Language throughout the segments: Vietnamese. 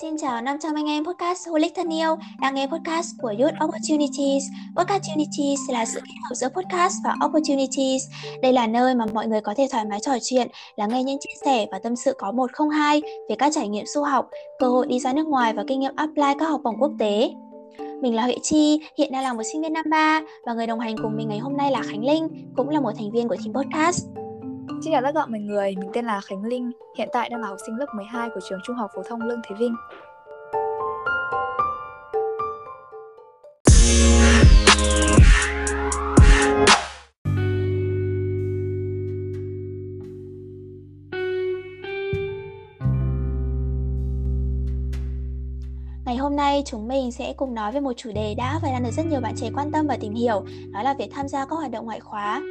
Xin chào 500 anh em podcast Holic thân yêu đang nghe podcast của Youth Opportunities. Opportunities là sự kết hợp giữa podcast và Opportunities. Đây là nơi mà mọi người có thể thoải mái trò chuyện, lắng nghe những chia sẻ và tâm sự có 102 về các trải nghiệm du học, cơ hội đi ra nước ngoài và kinh nghiệm apply các học bổng quốc tế. Mình là Huệ Chi, hiện đang là một sinh viên năm 3 và người đồng hành cùng mình ngày hôm nay là Khánh Linh, cũng là một thành viên của team podcast. Xin chào tất cả mọi người, mình tên là Khánh Linh, hiện tại đang là học sinh lớp 12 của trường Trung học phổ thông Lương Thế Vinh. Ngày hôm nay chúng mình sẽ cùng nói về một chủ đề đã và đang được rất nhiều bạn trẻ quan tâm và tìm hiểu, đó là việc tham gia các hoạt động ngoại khóa.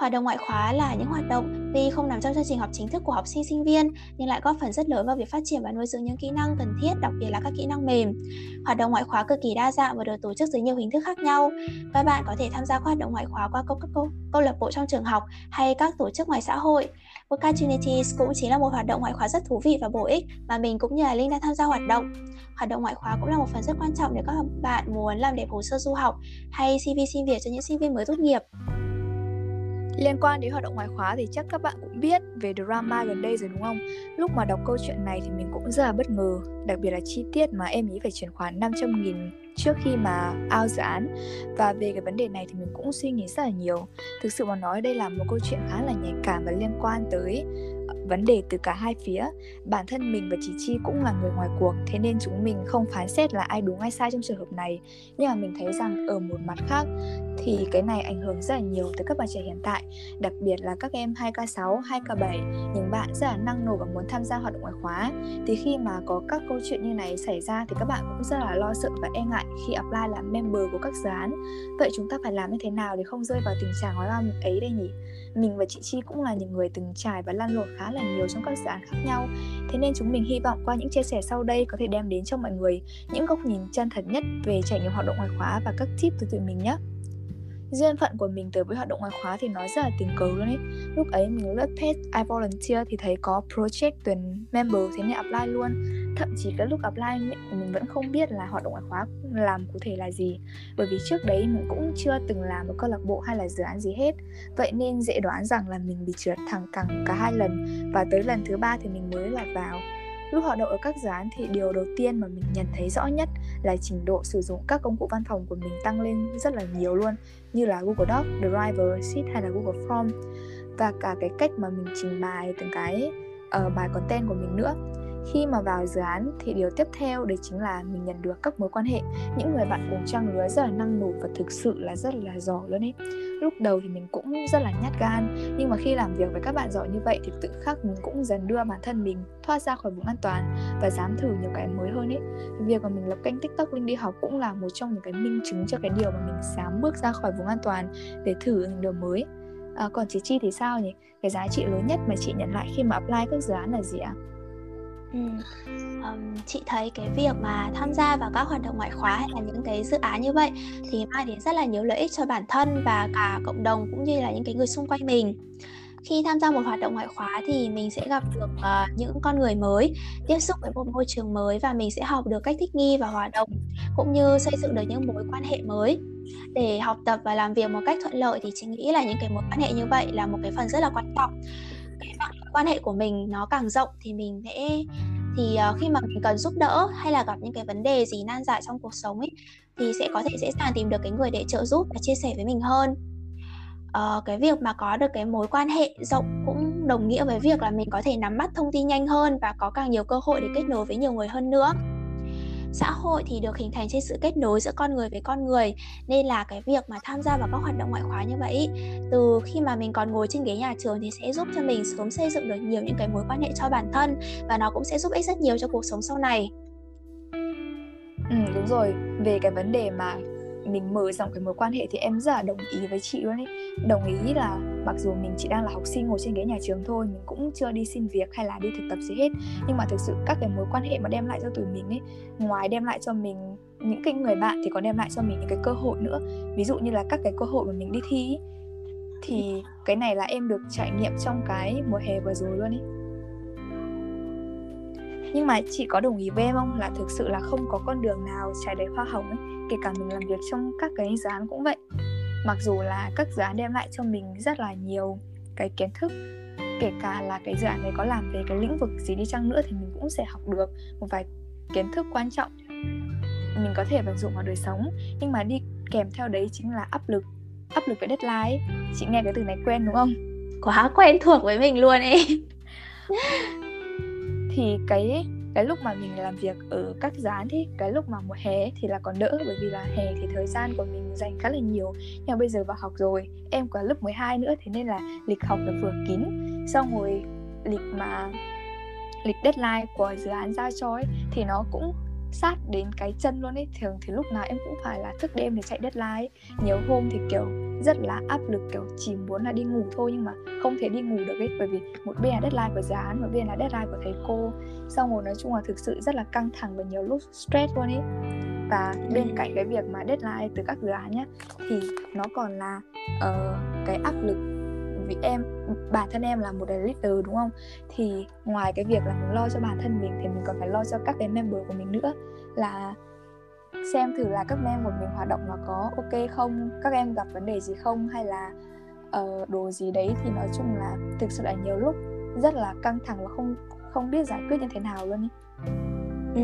Hoạt động ngoại khóa là những hoạt động tuy không nằm trong chương trình học chính thức của học sinh sinh viên nhưng lại góp phần rất lớn vào việc phát triển và nuôi dưỡng những kỹ năng cần thiết, đặc biệt là các kỹ năng mềm. Hoạt động ngoại khóa cực kỳ đa dạng và được tổ chức dưới nhiều hình thức khác nhau. Các bạn có thể tham gia hoạt động ngoại khóa qua câu, câu, câu, câu lạc bộ trong trường học hay các tổ chức ngoài xã hội. Opportunities cũng chính là một hoạt động ngoại khóa rất thú vị và bổ ích mà mình cũng như là Linh đang tham gia hoạt động. Hoạt động ngoại khóa cũng là một phần rất quan trọng để các bạn muốn làm đẹp hồ sơ du học hay CV xin việc cho những sinh viên mới tốt nghiệp. Liên quan đến hoạt động ngoại khóa thì chắc các bạn cũng biết về drama gần đây rồi, đúng không? Lúc mà đọc câu chuyện này thì mình cũng rất là bất ngờ, Đặc biệt là chi tiết mà em ý phải chuyển khoản 500 nghìn trước khi mà ao dự án Và về cái vấn đề này thì mình cũng suy nghĩ rất là nhiều Thực sự mà nói đây là một câu chuyện khá là nhạy cảm và liên quan tới vấn đề từ cả hai phía. Bản thân mình và chị chi cũng là người ngoài cuộc thế nên chúng mình không phán xét là ai đúng ai sai trong trường hợp này. Nhưng mà mình thấy rằng ở một mặt khác thì cái này ảnh hưởng rất là nhiều tới các bạn trẻ hiện tại đặc biệt là các em 2K6, 2K7 những bạn rất là năng nổ và muốn tham gia hoạt động ngoại khóa. Thì khi mà có các câu chuyện như này xảy ra thì các bạn cũng rất là lo sợ và e ngại khi apply làm member của các dự án. Vậy chúng ta phải làm như thế nào để không rơi vào tình trạng nói oan ấy đây nhỉ? Mình và chị Chi cũng là những người từng trải và lan lộn khá là nhiều trong các dự án khác nhau. Thế nên chúng mình hy vọng qua những chia sẻ sau đây có thể đem đến cho mọi người những góc nhìn chân thật nhất về trải nghiệm hoạt động ngoại khóa và các tip từ tụi mình nhé duyên phận của mình tới với hoạt động ngoại khóa thì nó rất là tình cờ luôn ấy. Lúc ấy mình lướt page I volunteer thì thấy có project tuyển member thế nên apply luôn. Thậm chí cái lúc apply mình vẫn không biết là hoạt động ngoại khóa làm cụ thể là gì. Bởi vì trước đấy mình cũng chưa từng làm một câu lạc bộ hay là dự án gì hết. Vậy nên dễ đoán rằng là mình bị trượt thẳng cẳng cả hai lần. Và tới lần thứ ba thì mình mới là vào. Lúc hoạt động ở các dự án thì điều đầu tiên mà mình nhận thấy rõ nhất là trình độ sử dụng các công cụ văn phòng của mình tăng lên rất là nhiều luôn như là Google Docs, Driver, Sheet hay là Google Form. Và cả cái cách mà mình trình bày từng cái uh, bài content của mình nữa khi mà vào dự án thì điều tiếp theo đấy chính là mình nhận được các mối quan hệ. Những người bạn cùng trang lứa rất là năng nổ và thực sự là rất là giỏi luôn ấy. Lúc đầu thì mình cũng rất là nhát gan nhưng mà khi làm việc với các bạn giỏi như vậy thì tự khắc mình cũng dần đưa bản thân mình thoát ra khỏi vùng an toàn và dám thử nhiều cái mới hơn ấy. Việc mà mình lập kênh tiktok linh đi học cũng là một trong những cái minh chứng cho cái điều mà mình dám bước ra khỏi vùng an toàn để thử những điều mới. À, còn chị chi thì sao nhỉ? Cái giá trị lớn nhất mà chị nhận lại khi mà apply các dự án là gì ạ? à? Ừ. Um, chị thấy cái việc mà tham gia vào các hoạt động ngoại khóa hay là những cái dự án như vậy thì mang đến rất là nhiều lợi ích cho bản thân và cả cộng đồng cũng như là những cái người xung quanh mình. Khi tham gia một hoạt động ngoại khóa thì mình sẽ gặp được uh, những con người mới tiếp xúc với một môi trường mới và mình sẽ học được cách thích nghi và hòa đồng cũng như xây dựng được những mối quan hệ mới. Để học tập và làm việc một cách thuận lợi thì chị nghĩ là những cái mối quan hệ như vậy là một cái phần rất là quan trọng. Cái quan hệ của mình nó càng rộng thì mình sẽ thì ờ, khi mà mình cần giúp đỡ hay là gặp những cái vấn đề gì nan giải trong cuộc sống ấy thì sẽ có thể dễ dàng tìm được cái người để trợ giúp và chia sẻ với mình hơn. Uh, cái việc mà có được cái mối quan hệ rộng cũng đồng nghĩa với việc là mình có thể nắm bắt thông tin nhanh hơn và có càng nhiều cơ hội để kết nối với nhiều người hơn nữa xã hội thì được hình thành trên sự kết nối giữa con người với con người, nên là cái việc mà tham gia vào các hoạt động ngoại khóa như vậy từ khi mà mình còn ngồi trên ghế nhà trường thì sẽ giúp cho mình sớm xây dựng được nhiều những cái mối quan hệ cho bản thân và nó cũng sẽ giúp ích rất nhiều cho cuộc sống sau này. Ừ đúng rồi. Về cái vấn đề mà mình mở rộng cái mối quan hệ thì em rất là đồng ý với chị luôn ấy. Đồng ý là mặc dù mình chỉ đang là học sinh ngồi trên ghế nhà trường thôi mình cũng chưa đi xin việc hay là đi thực tập gì hết. Nhưng mà thực sự các cái mối quan hệ mà đem lại cho tụi mình ấy ngoài đem lại cho mình những cái người bạn thì còn đem lại cho mình những cái cơ hội nữa. Ví dụ như là các cái cơ hội mà mình đi thi ấy, thì cái này là em được trải nghiệm trong cái mùa hè vừa rồi luôn ấy. Nhưng mà chị có đồng ý với em không? Là thực sự là không có con đường nào trải đầy hoa hồng ấy kể cả mình làm việc trong các cái dự án cũng vậy. Mặc dù là các dự án đem lại cho mình rất là nhiều cái kiến thức kể cả là cái dự án đấy có làm về cái lĩnh vực gì đi chăng nữa thì mình cũng sẽ học được một vài kiến thức quan trọng mình có thể vận dụng vào đời sống. Nhưng mà đi kèm theo đấy chính là áp lực áp lực về deadline chị nghe cái từ này quen đúng không? Quá quen thuộc với mình luôn ấy. Thì cái cái lúc mà mình làm việc ở các dự án thì cái lúc mà mùa hè thì là còn đỡ, bởi vì là hè thì thời gian của mình dành khá là nhiều. Nhưng mà bây giờ vào học rồi, em có lớp 12 nữa, thế nên là lịch học là vừa kín. Xong rồi lịch mà, lịch deadline của dự án giao cho ấy, thì nó cũng sát đến cái chân luôn ấy. Thường thì lúc nào em cũng phải là thức đêm để chạy deadline nhiều hôm thì kiểu rất là áp lực kiểu chỉ muốn là đi ngủ thôi nhưng mà không thể đi ngủ được ấy bởi vì một bên là deadline của dự án một bên là deadline của thầy cô. Xong rồi nói chung là thực sự rất là căng thẳng và nhiều lúc stress luôn ấy. Và bên ừ. cạnh cái việc mà deadline từ các dự án nhá thì nó còn là uh, cái áp lực vì em bản thân em là một leader đúng không thì ngoài cái việc là mình lo cho bản thân mình thì mình còn phải lo cho các cái member của mình nữa là xem thử là các member của mình hoạt động nó có ok không các em gặp vấn đề gì không hay là uh, đồ gì đấy thì nói chung là thực sự là nhiều lúc rất là căng thẳng và không không biết giải quyết như thế nào luôn ý. Ừ.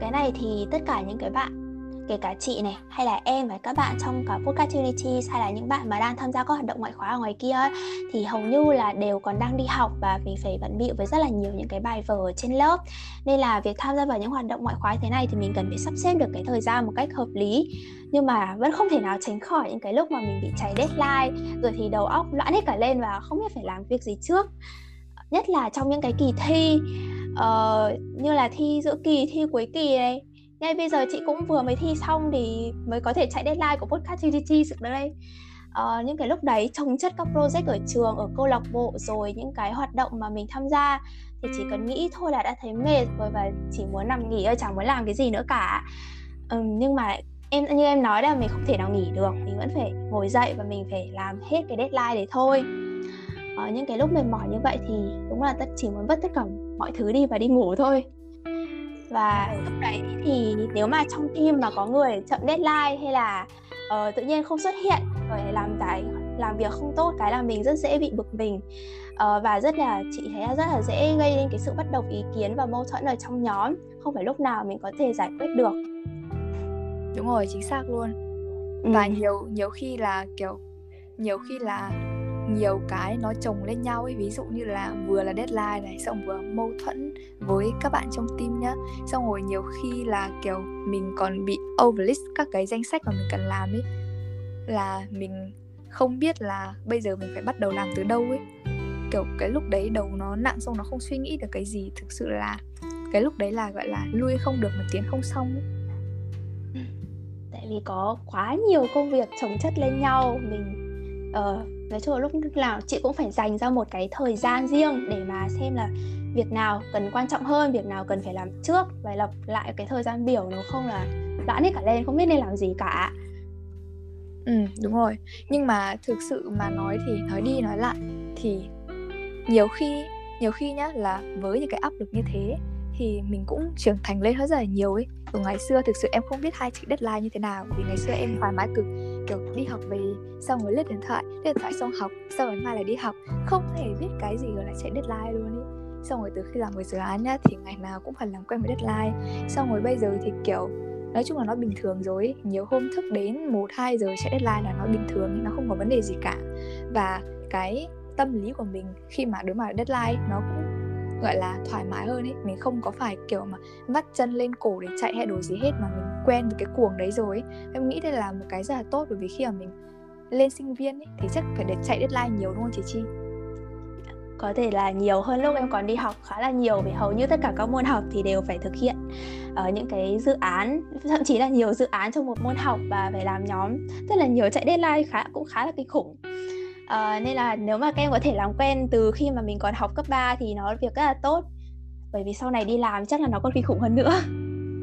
Cái này thì tất cả những cái bạn kể cả chị này hay là em và các bạn trong cả podcast Unity hay là những bạn mà đang tham gia các hoạt động ngoại khóa ở ngoài kia ấy, thì hầu như là đều còn đang đi học và vì phải bận bịu với rất là nhiều những cái bài vở ở trên lớp. Nên là việc tham gia vào những hoạt động ngoại khóa thế này thì mình cần phải sắp xếp được cái thời gian một cách hợp lý. Nhưng mà vẫn không thể nào tránh khỏi những cái lúc mà mình bị cháy deadline rồi thì đầu óc loạn hết cả lên và không biết phải làm việc gì trước. Nhất là trong những cái kỳ thi uh, như là thi giữa kỳ thi cuối kỳ này ngay bây giờ chị cũng vừa mới thi xong thì mới có thể chạy deadline của podcast GDT sự đây. Uh, những cái lúc đấy trồng chất các project ở trường ở câu lạc bộ rồi những cái hoạt động mà mình tham gia thì chỉ cần nghĩ thôi là đã thấy mệt rồi và chỉ muốn nằm nghỉ ơi chẳng muốn làm cái gì nữa cả. Um, nhưng mà em như em nói là mình không thể nào nghỉ được. Mình vẫn phải ngồi dậy và mình phải làm hết cái deadline đấy thôi. Ở những cái lúc mệt mỏi như vậy thì đúng là tất chỉ muốn vứt tất cả mọi thứ đi và đi ngủ thôi và lúc đấy thì nếu mà trong team mà có người chậm deadline hay là uh, tự nhiên không xuất hiện rồi làm cái làm việc không tốt cái là mình rất dễ bị bực mình. Uh, và rất là chị thấy là rất là dễ gây nên cái sự bất đồng ý kiến và mâu thuẫn ở trong nhóm. Không phải lúc nào mình có thể giải quyết được. Đúng rồi chính xác luôn. Ừ. và nhiều nhiều khi là kiểu nhiều khi là nhiều cái nó chồng lên nhau ấy. Ví dụ như là vừa là deadline này xong vừa mâu thuẫn với các bạn trong team nhá. Xong rồi nhiều khi là kiểu mình còn bị overlist các cái danh sách mà mình cần làm ấy. Là mình không biết là bây giờ mình phải bắt đầu làm từ đâu ấy. Kiểu cái lúc đấy đầu nó nặng xong nó không suy nghĩ được cái gì. Thực sự là cái lúc đấy là gọi là lui không được mà tiến không xong ấy. Tại vì có quá nhiều công việc chồng chất lên nhau. Mình uh, nói chung là lúc nào chị cũng phải dành ra một cái thời gian riêng để mà xem là việc nào cần quan trọng hơn, việc nào cần phải làm trước và lập lại cái thời gian biểu nếu không là loãng hết cả lên, không biết nên làm gì cả. Ừ đúng rồi. Nhưng mà thực sự mà nói thì, nói đi nói lại thì nhiều khi nhiều khi nhá, là với những cái áp lực như thế thì mình cũng trưởng thành lên rất là nhiều ấy. Từ ngày xưa thực sự em không biết hai chữ deadline như thế nào, vì ngày xưa em thoải mái cực kiểu, đi học về, xong rồi lướt điện thoại, lướt điện thoại xong học, xong rồi mai lại đi học. Không hề biết cái gì rồi lại chạy deadline luôn ý xong rồi từ khi làm một dự án nhá, thì ngày nào cũng phải làm quen với deadline. Xong rồi bây giờ thì, kiểu, nói chung là nó bình thường rồi nhiều hôm thức đến một, hai giờ chạy deadline là nó bình thường nó không có vấn đề gì cả. Và cái tâm lý của mình khi mà đối mặt deadline nó cũng, gọi là, thoải mái hơn ấy. Mình không có phải kiểu mà vắt chân lên cổ để chạy hay đồ gì hết mà mình quen với cái cuồng đấy rồi ấy. em nghĩ đây là một cái rất là tốt bởi vì khi mà mình lên sinh viên ấy, thì chắc phải để chạy deadline nhiều đúng không chị Chi? có thể là nhiều hơn lúc em còn đi học khá là nhiều vì hầu như tất cả các môn học thì đều phải thực hiện uh, những cái dự án thậm chí là nhiều dự án trong một môn học và phải làm nhóm rất là nhiều chạy deadline khá cũng khá là kinh khủng uh, nên là nếu mà các em có thể làm quen từ khi mà mình còn học cấp 3 thì nó việc rất là tốt bởi vì sau này đi làm chắc là nó còn kinh khủng hơn nữa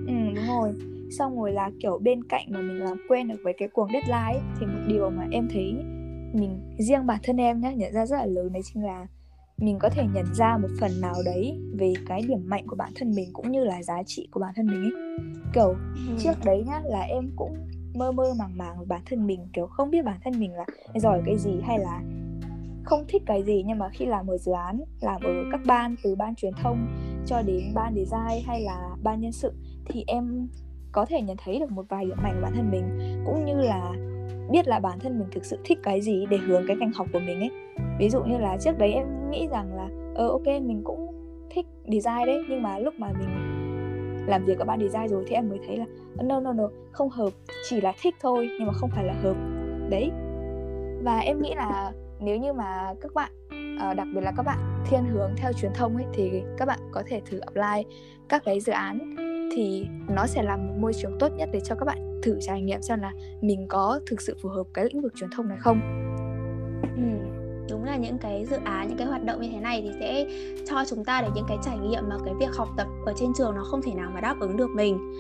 ừ đúng rồi xong rồi là kiểu bên cạnh mà mình làm quen được với cái cuồng deadline ấy, thì một điều mà em thấy mình riêng bản thân em nhá nhận ra rất là lớn đấy chính là mình có thể nhận ra một phần nào đấy về cái điểm mạnh của bản thân mình cũng như là giá trị của bản thân mình ấy kiểu ừ. trước đấy nhá là em cũng mơ mơ màng màng về bản thân mình kiểu không biết bản thân mình là giỏi cái gì hay là không thích cái gì nhưng mà khi làm ở dự án làm ở các ban từ ban truyền thông cho đến ban design hay là ban nhân sự thì em có thể nhận thấy được một vài điểm mạnh của bản thân mình, cũng như là biết là bản thân mình thực sự thích cái gì để hướng cái ngành học của mình ấy. Ví dụ như là trước đấy em nghĩ rằng là ờ ok, mình cũng thích design đấy, nhưng mà lúc mà mình làm việc ở ban design rồi thì em mới thấy là ờ, no no no, không hợp, chỉ là thích thôi, nhưng mà không phải là hợp. Đấy. Và em nghĩ là nếu như mà các bạn ờ, đặc biệt là các bạn thiên hướng theo truyền thông ấy, thì các bạn có thể thử apply các cái dự án thì nó sẽ là một môi trường tốt nhất để cho các bạn thử trải nghiệm xem là mình có thực sự phù hợp cái lĩnh vực truyền thông này không. Ừ, đúng là những cái dự án những cái hoạt động như thế này thì sẽ cho chúng ta được những cái trải nghiệm mà cái việc học tập ở trên trường nó không thể nào mà đáp ứng được mình.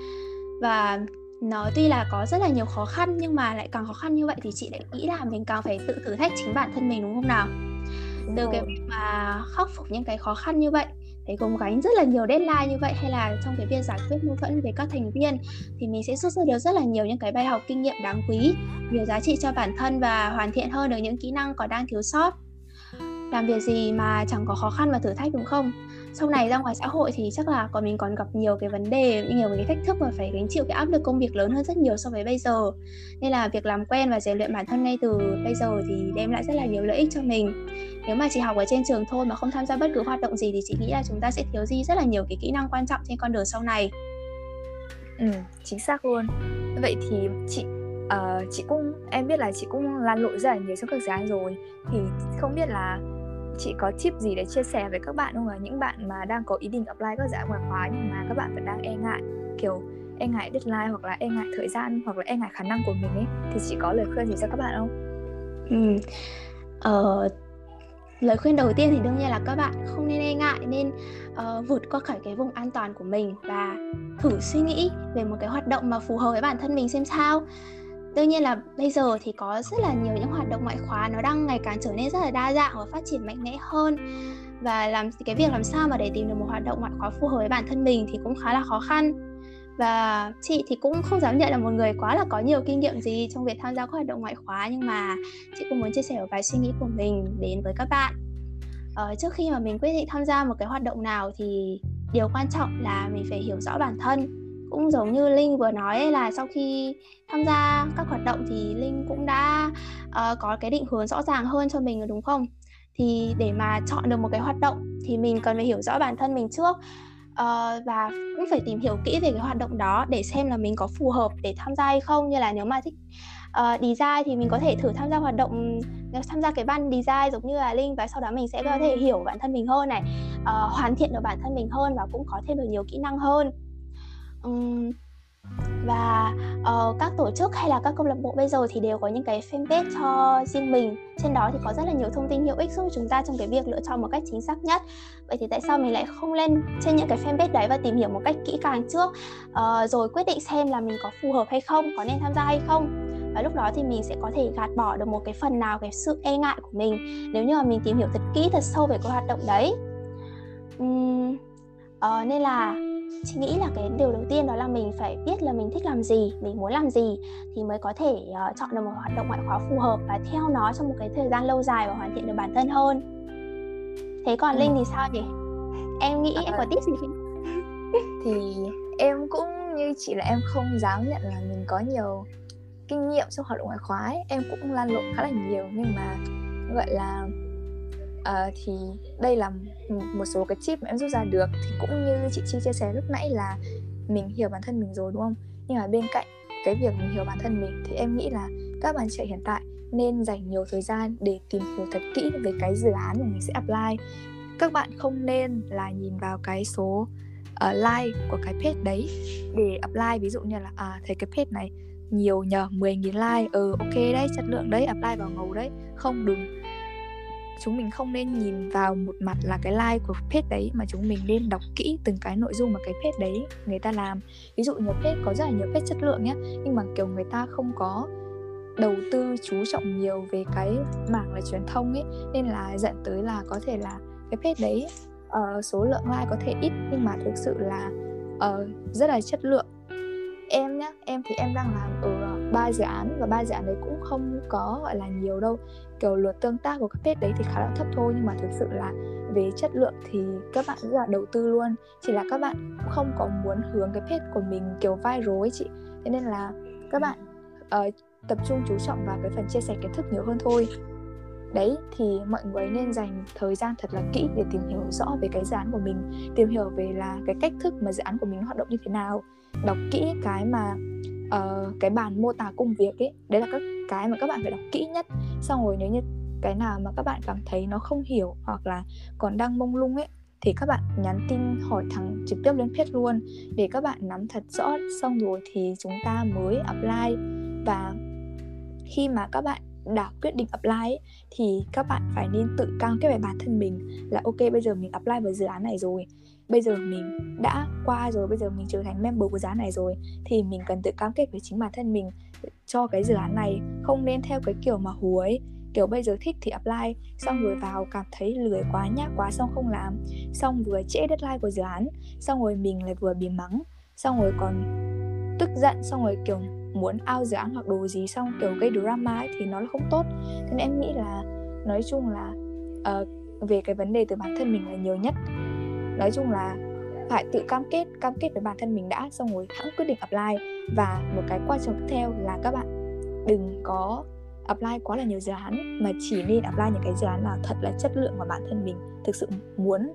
Và nó tuy là có rất là nhiều khó khăn nhưng mà lại càng khó khăn như vậy thì chị lại nghĩ là mình càng phải tự thử thách chính bản thân mình đúng không nào? Từ cái việc mà khắc phục những cái khó khăn như vậy phải gồng gánh rất là nhiều deadline như vậy, hay là trong cái việc giải quyết mâu thuẫn với các thành viên thì mình sẽ rút ra được rất là nhiều những cái bài học kinh nghiệm đáng quý, nhiều giá trị cho bản thân và hoàn thiện hơn được những kỹ năng còn đang thiếu sót. Làm việc gì mà chẳng có khó khăn và thử thách đúng không? Sau này ra ngoài xã hội thì chắc là còn mình còn gặp nhiều cái vấn đề, nhiều cái thách thức và phải gánh chịu cái áp lực công việc lớn hơn rất nhiều so với bây giờ. Nên là việc làm quen và rèn luyện bản thân ngay từ bây giờ thì đem lại rất là nhiều lợi ích cho mình nếu mà chỉ học ở trên trường thôi mà không tham gia bất cứ hoạt động gì thì chị nghĩ là chúng ta sẽ thiếu đi rất là nhiều cái kỹ năng quan trọng trên con đường sau này ừ chính xác luôn vậy thì chị uh, chị cũng em biết là chị cũng lan lộn rất là nhiều trong các dự án rồi thì không biết là chị có tip gì để chia sẻ với các bạn không là những bạn mà đang có ý định apply các dự án ngoại khóa nhưng mà các bạn vẫn đang e ngại kiểu e ngại deadline hoặc là e ngại thời gian hoặc là e ngại khả năng của mình ấy thì chị có lời khuyên gì cho các bạn không? Ừ. Ờ, lời khuyên đầu tiên thì đương nhiên là các bạn không nên e ngại nên ờ, uh, vượt qua khỏi cái vùng an toàn của mình và thử suy nghĩ về một cái hoạt động mà phù hợp với bản thân mình xem sao. Đương nhiên là bây giờ thì có rất là nhiều những hoạt động ngoại khóa nó đang ngày càng trở nên rất là đa dạng và phát triển mạnh mẽ hơn. Và làm cái việc làm sao mà để tìm được một hoạt động ngoại khóa phù hợp với bản thân mình thì cũng khá là khó khăn và chị thì cũng không dám nhận là một người quá là có nhiều kinh nghiệm gì trong việc tham gia các hoạt động ngoại khóa nhưng mà chị cũng muốn chia sẻ một vài suy nghĩ của mình đến với các bạn. Ờ, trước khi mà mình quyết định tham gia một cái hoạt động nào thì điều quan trọng là mình phải hiểu rõ bản thân. Cũng giống như linh vừa nói là sau khi tham gia các hoạt động thì linh cũng đã uh, có cái định hướng rõ ràng hơn cho mình rồi đúng không? Thì để mà chọn được một cái hoạt động thì mình cần phải hiểu rõ bản thân mình trước uh, và cũng phải tìm hiểu kỹ về cái hoạt động đó để xem là mình có phù hợp để tham gia hay không. Như là nếu mà thích uh, design thì mình có thể thử tham gia hoạt động tham gia cái ban design giống như là linh và sau đó mình sẽ có thể hiểu bản thân mình hơn này uh, hoàn thiện được bản thân mình hơn và cũng có thêm được nhiều kỹ năng hơn. Um, và uh, các tổ chức hay là các câu lạc bộ bây giờ thì đều có những cái fanpage cho riêng mình. Trên đó thì có rất là nhiều thông tin hữu ích giúp chúng ta trong cái việc lựa chọn một cách chính xác nhất. Vậy thì tại sao mình lại không lên trên những cái fanpage đấy và tìm hiểu một cách kỹ càng trước? Uh, rồi quyết định xem là mình có phù hợp hay không có nên tham gia hay không? Và lúc đó thì mình sẽ có thể gạt bỏ được một cái phần nào cái sự e ngại của mình nếu như mà mình tìm hiểu thật kỹ thật sâu về cái hoạt động đấy. Uhm, uh, nên là chị nghĩ là cái điều đầu tiên đó là mình phải biết là mình thích làm gì mình muốn làm gì thì mới có thể uh, chọn được một hoạt động ngoại khóa phù hợp và theo nó trong một cái thời gian lâu dài và hoàn thiện được bản thân hơn. Thế còn linh thì sao nhỉ? Em nghĩ à, em có tip gì không? Thì em cũng như chị là em không dám nhận là mình có nhiều kinh nghiệm trong hoạt động ngoại khóa ấy. em cũng lan lộn khá là nhiều nhưng mà gọi là uh, thì đây là một số cái tip mà em rút ra được thì cũng như chị chi chia sẻ lúc nãy là mình hiểu bản thân mình rồi đúng không? Nhưng mà bên cạnh cái việc mình hiểu bản thân mình thì em nghĩ là các bạn trẻ hiện tại nên dành nhiều thời gian để tìm hiểu thật kỹ về cái dự án mà mình sẽ apply. Các bạn không nên là nhìn vào cái số uh, like của cái page đấy để apply. Ví dụ như là à thấy cái page này nhiều nhờ 10.000 like ừ ok đấy chất lượng đấy apply vào ngầu đấy không đừng chúng mình không nên nhìn vào một mặt là cái like của page đấy mà chúng mình nên đọc kỹ từng cái nội dung mà cái page đấy người ta làm. Ví dụ nhiều page có rất là nhiều page chất lượng nhé nhưng mà kiểu người ta không có đầu tư chú trọng nhiều về cái mảng là truyền thông ấy nên là dẫn tới là có thể là cái page đấy uh, số lượng like có thể ít nhưng mà thực sự là uh, rất là chất lượng. Em nhá em thì em đang làm ở ba dự án và ba dự án đấy cũng không có gọi là nhiều đâu. Kiểu lượt tương tác của các page đấy thì khá là thấp thôi nhưng mà thực sự là về chất lượng thì các bạn rất là đầu tư luôn. Chỉ là các bạn không có muốn hướng cái page của mình kiểu viral ấy chị. Thế nên là các bạn uh, tập trung chú trọng vào cái phần chia sẻ kiến thức nhiều hơn thôi. Đấy thì mọi người nên dành thời gian thật là kỹ để tìm hiểu rõ về cái dự án của mình tìm hiểu về là cái cách thức mà dự án của mình hoạt động như thế nào. Đọc kỹ cái mà uh, cái bản mô tả công việc ấy đấy là các cái mà các bạn phải đọc kỹ nhất. Xong rồi nếu như cái nào mà các bạn cảm thấy nó không hiểu hoặc là còn đang mông lung ấy thì các bạn nhắn tin hỏi thẳng trực tiếp lên page luôn. Để các bạn nắm thật rõ xong rồi thì chúng ta mới apply. Và khi mà các bạn đã quyết định apply ấy, thì các bạn phải nên tự cam kết về bản thân mình là ok bây giờ mình apply vào dự án này rồi bây giờ mình đã qua rồi bây giờ mình trở thành member của dự án này rồi thì mình cần tự cam kết với chính bản thân mình cho cái dự án này không nên theo cái kiểu mà hú ấy. Kiểu bây giờ thích thì apply xong rồi vào cảm thấy lười quá nhác quá xong không làm. Xong vừa trễ deadline của dự án xong rồi mình lại vừa bị mắng. Xong rồi còn tức giận xong rồi kiểu muốn ao dự án hoặc đồ gì xong kiểu gây drama ấy, thì nó là không tốt. Thế nên em nghĩ là nói chung là uh, về cái vấn đề từ bản thân mình là nhiều nhất nói chung là phải tự cam kết cam kết với bản thân mình đã, xong rồi hãng quyết định apply. Và một cái quan trọng tiếp theo là các bạn đừng có apply quá là nhiều dự án, mà chỉ nên apply những cái dự án nào thật là chất lượng mà bản thân mình thực sự muốn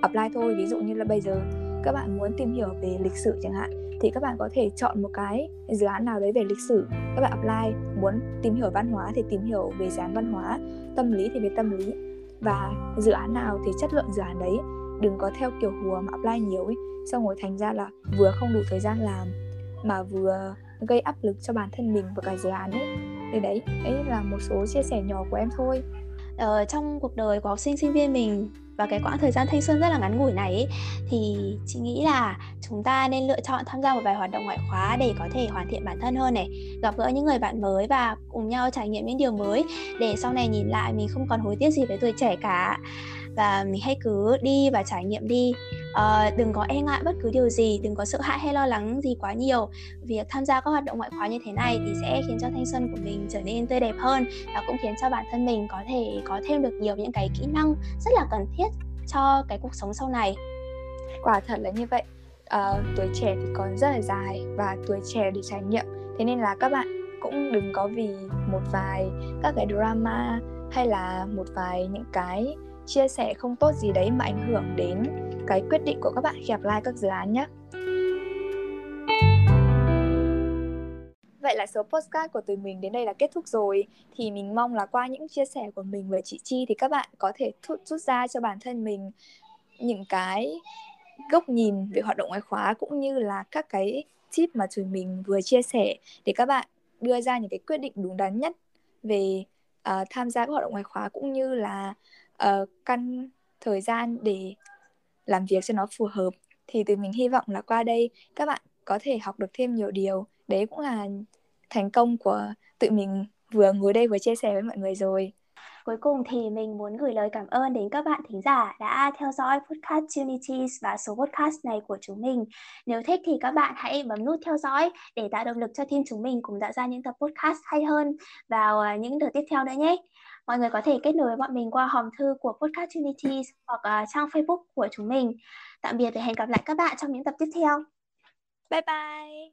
apply thôi. Ví dụ như là bây giờ các bạn muốn tìm hiểu về lịch sử chẳng hạn, thì các bạn có thể chọn một cái dự án nào đấy về lịch sử, các bạn apply. Muốn tìm hiểu văn hóa thì tìm hiểu về dự án văn hóa, tâm lý thì về tâm lý. Và dự án nào thì chất lượng dự án đấy đừng có theo kiểu hùa mà apply nhiều ấy. Xong rồi thành ra là vừa không đủ thời gian làm mà vừa gây áp lực cho bản thân mình và cả dự án ấy. Thì đấy ấy là một số chia sẻ nhỏ của em thôi. Ờ, trong cuộc đời của học sinh sinh viên mình và cái quãng thời gian thanh xuân rất là ngắn ngủi này ấy, thì chị nghĩ là chúng ta nên lựa chọn tham gia một vài hoạt động ngoại khóa để có thể hoàn thiện bản thân hơn này gặp gỡ những người bạn mới và cùng nhau trải nghiệm những điều mới. Để sau này nhìn lại mình không còn hối tiếc gì với tuổi trẻ cả và mình hãy cứ đi và trải nghiệm đi. Uh, đừng có e ngại bất cứ điều gì đừng có sợ hãi hay lo lắng gì quá nhiều. Việc tham gia các hoạt động ngoại khóa như thế này thì sẽ khiến cho thanh xuân của mình trở nên tươi đẹp hơn và cũng khiến cho bản thân mình có thể có thêm được nhiều những cái kỹ năng rất là cần thiết cho cái cuộc sống sau này. Quả thật là như vậy. Uh, tuổi trẻ thì còn rất là dài và tuổi trẻ để trải nghiệm. Thế nên là các bạn cũng đừng có vì một vài các cái drama hay là một vài những cái chia sẻ không tốt gì đấy mà ảnh hưởng đến cái quyết định của các bạn khi apply các dự án nhé. Vậy là số postcard của tụi mình đến đây là kết thúc rồi Thì mình mong là qua những chia sẻ của mình với chị Chi Thì các bạn có thể rút, rút ra cho bản thân mình những cái góc nhìn về hoạt động ngoại khóa Cũng như là các cái tip mà tụi mình vừa chia sẻ Để các bạn đưa ra những cái quyết định đúng đắn nhất về uh, tham gia các hoạt động ngoại khóa Cũng như là uh, căn thời gian để làm việc cho nó phù hợp thì tụi mình hy vọng là qua đây các bạn có thể học được thêm nhiều điều đấy cũng là thành công của tụi mình vừa ngồi đây vừa chia sẻ với mọi người rồi Cuối cùng thì mình muốn gửi lời cảm ơn đến các bạn thính giả đã theo dõi podcast Unities và số podcast này của chúng mình. Nếu thích thì các bạn hãy bấm nút theo dõi để tạo động lực cho team chúng mình cùng tạo ra những tập podcast hay hơn vào à, những đợt tiếp theo nữa nhé mọi người có thể kết nối với bọn mình qua hòm thư của Podcast Unities hoặc uh, trang Facebook của chúng mình. Tạm biệt và hẹn gặp lại các bạn trong những tập tiếp theo. Bye bye!